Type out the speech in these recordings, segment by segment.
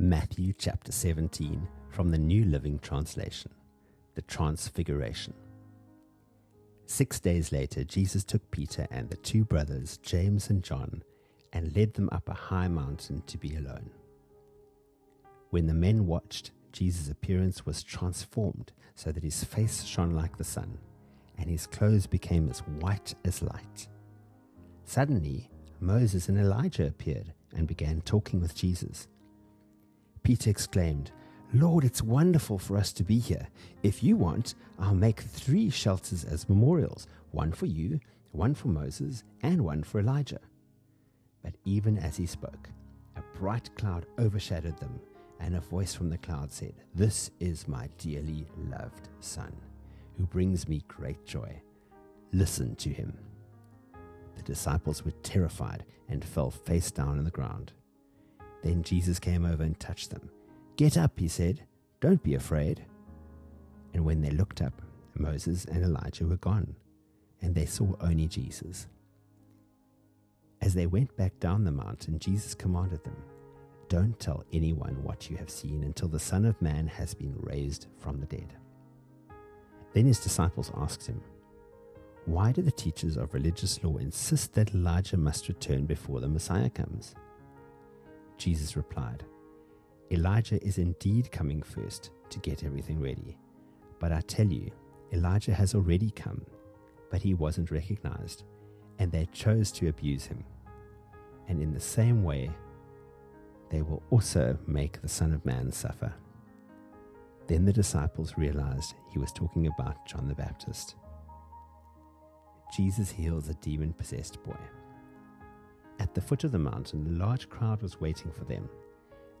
Matthew chapter 17 from the New Living Translation The Transfiguration. Six days later, Jesus took Peter and the two brothers, James and John, and led them up a high mountain to be alone. When the men watched, Jesus' appearance was transformed so that his face shone like the sun, and his clothes became as white as light. Suddenly, Moses and Elijah appeared and began talking with Jesus. Peter exclaimed, Lord, it's wonderful for us to be here. If you want, I'll make three shelters as memorials one for you, one for Moses, and one for Elijah. But even as he spoke, a bright cloud overshadowed them, and a voice from the cloud said, This is my dearly loved Son, who brings me great joy. Listen to him. The disciples were terrified and fell face down on the ground. Then Jesus came over and touched them. Get up, he said. Don't be afraid. And when they looked up, Moses and Elijah were gone, and they saw only Jesus. As they went back down the mountain, Jesus commanded them, Don't tell anyone what you have seen until the Son of Man has been raised from the dead. Then his disciples asked him, Why do the teachers of religious law insist that Elijah must return before the Messiah comes? Jesus replied, Elijah is indeed coming first to get everything ready. But I tell you, Elijah has already come, but he wasn't recognized, and they chose to abuse him. And in the same way, they will also make the Son of Man suffer. Then the disciples realized he was talking about John the Baptist. Jesus heals a demon possessed boy. The foot of the mountain, a large crowd was waiting for them.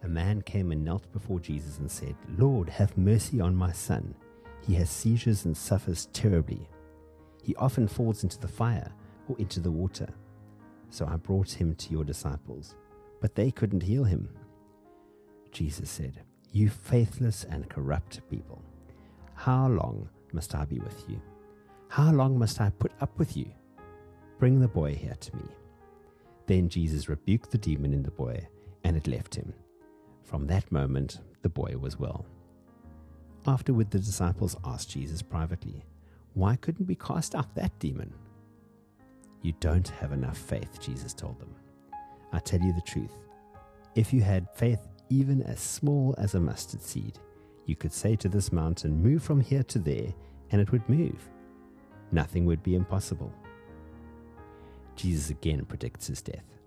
A man came and knelt before Jesus and said, Lord, have mercy on my son. He has seizures and suffers terribly. He often falls into the fire or into the water. So I brought him to your disciples, but they couldn't heal him. Jesus said, You faithless and corrupt people, how long must I be with you? How long must I put up with you? Bring the boy here to me. Then Jesus rebuked the demon in the boy, and it left him. From that moment, the boy was well. Afterward, the disciples asked Jesus privately, Why couldn't we cast out that demon? You don't have enough faith, Jesus told them. I tell you the truth. If you had faith even as small as a mustard seed, you could say to this mountain, Move from here to there, and it would move. Nothing would be impossible. Jesus again predicts his death.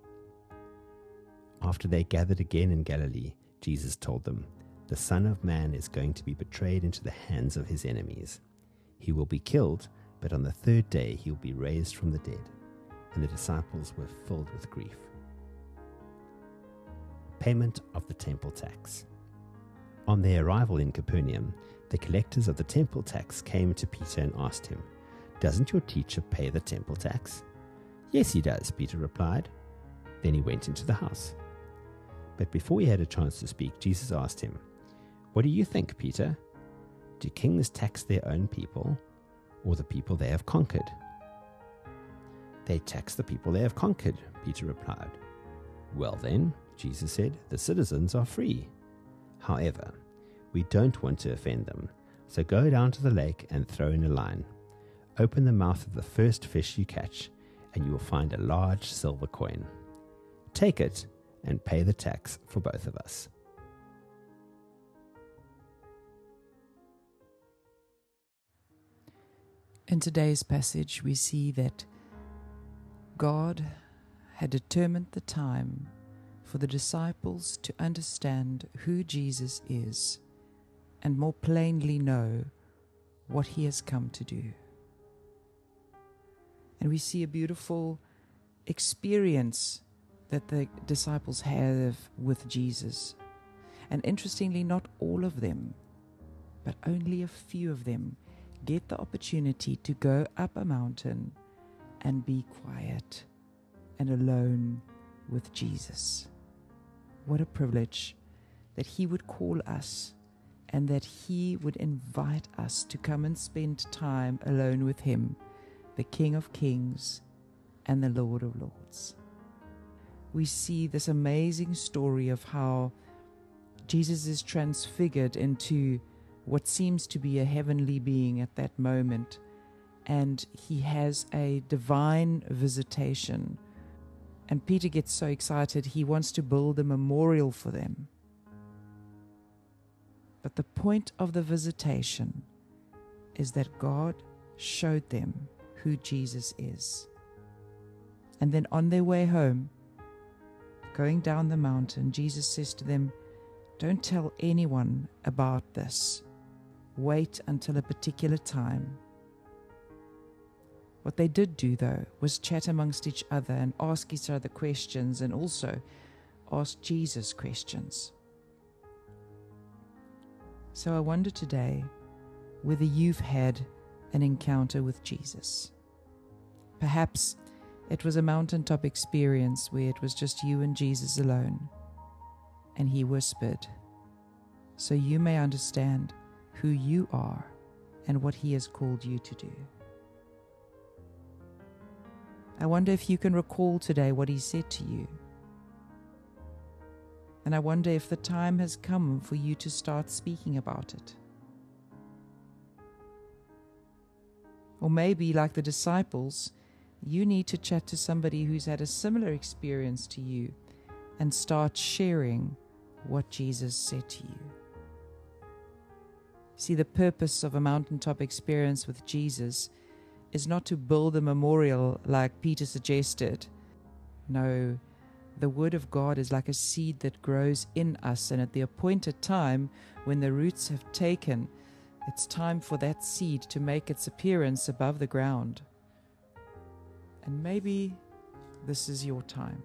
After they gathered again in Galilee, Jesus told them, The Son of Man is going to be betrayed into the hands of his enemies. He will be killed, but on the third day he will be raised from the dead. And the disciples were filled with grief. Payment of the temple tax. On their arrival in Capernaum, the collectors of the temple tax came to Peter and asked him, Doesn't your teacher pay the temple tax? Yes, he does, Peter replied. Then he went into the house. But before he had a chance to speak, Jesus asked him, What do you think, Peter? Do kings tax their own people or the people they have conquered? They tax the people they have conquered, Peter replied. Well, then, Jesus said, the citizens are free. However, we don't want to offend them, so go down to the lake and throw in a line. Open the mouth of the first fish you catch and you will find a large silver coin. Take it and pay the tax for both of us. In today's passage, we see that God had determined the time for the disciples to understand who Jesus is and more plainly know what he has come to do and we see a beautiful experience that the disciples have with Jesus. And interestingly, not all of them, but only a few of them get the opportunity to go up a mountain and be quiet and alone with Jesus. What a privilege that He would call us and that He would invite us to come and spend time alone with Him the King of Kings and the Lord of Lords. We see this amazing story of how Jesus is transfigured into what seems to be a heavenly being at that moment, and he has a divine visitation. And Peter gets so excited, he wants to build a memorial for them. But the point of the visitation is that God showed them who Jesus is. And then on their way home, going down the mountain, Jesus says to them, Don't tell anyone about this. Wait until a particular time. What they did do, though, was chat amongst each other and ask each other questions and also ask Jesus questions. So I wonder today whether you've had an encounter with Jesus. Perhaps it was a mountaintop experience where it was just you and Jesus alone, and He whispered, so you may understand who you are and what He has called you to do. I wonder if you can recall today what He said to you. And I wonder if the time has come for you to start speaking about it. Or maybe, like the disciples, you need to chat to somebody who's had a similar experience to you and start sharing what Jesus said to you. See, the purpose of a mountaintop experience with Jesus is not to build a memorial like Peter suggested. No, the Word of God is like a seed that grows in us, and at the appointed time, when the roots have taken, it's time for that seed to make its appearance above the ground. And maybe this is your time.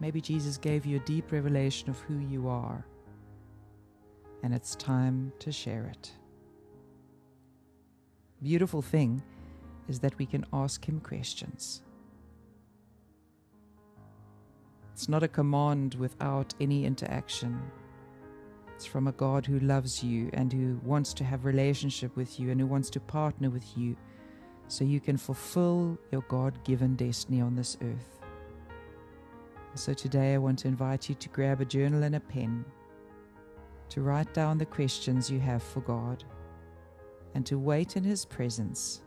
Maybe Jesus gave you a deep revelation of who you are, and it's time to share it. Beautiful thing is that we can ask Him questions. It's not a command without any interaction. It's from a God who loves you and who wants to have relationship with you and who wants to partner with you so you can fulfill your God given destiny on this earth. So today I want to invite you to grab a journal and a pen to write down the questions you have for God and to wait in His presence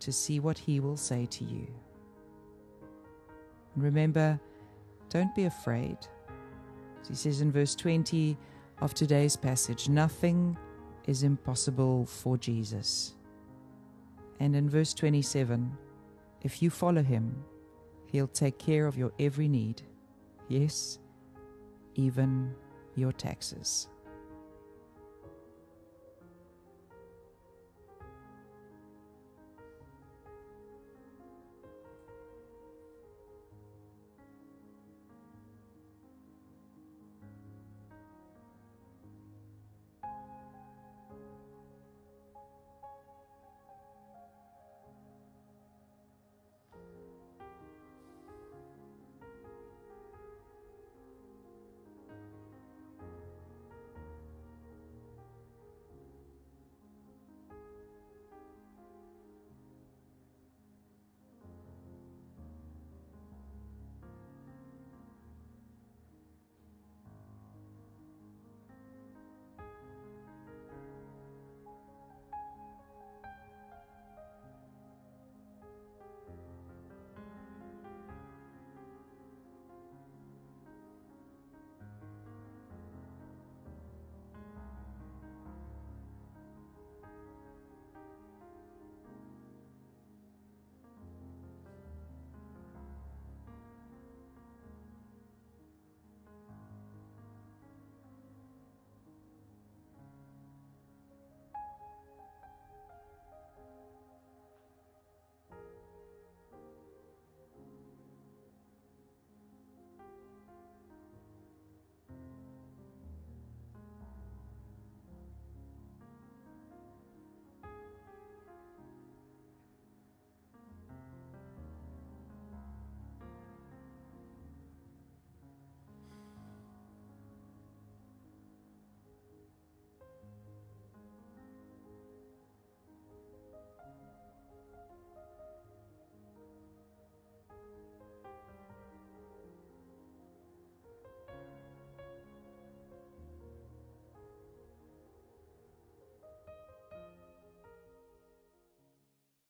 to see what He will say to you. And remember, don't be afraid. He says in verse 20, of today's passage nothing is impossible for Jesus. And in verse 27, if you follow him, he'll take care of your every need. Yes, even your taxes.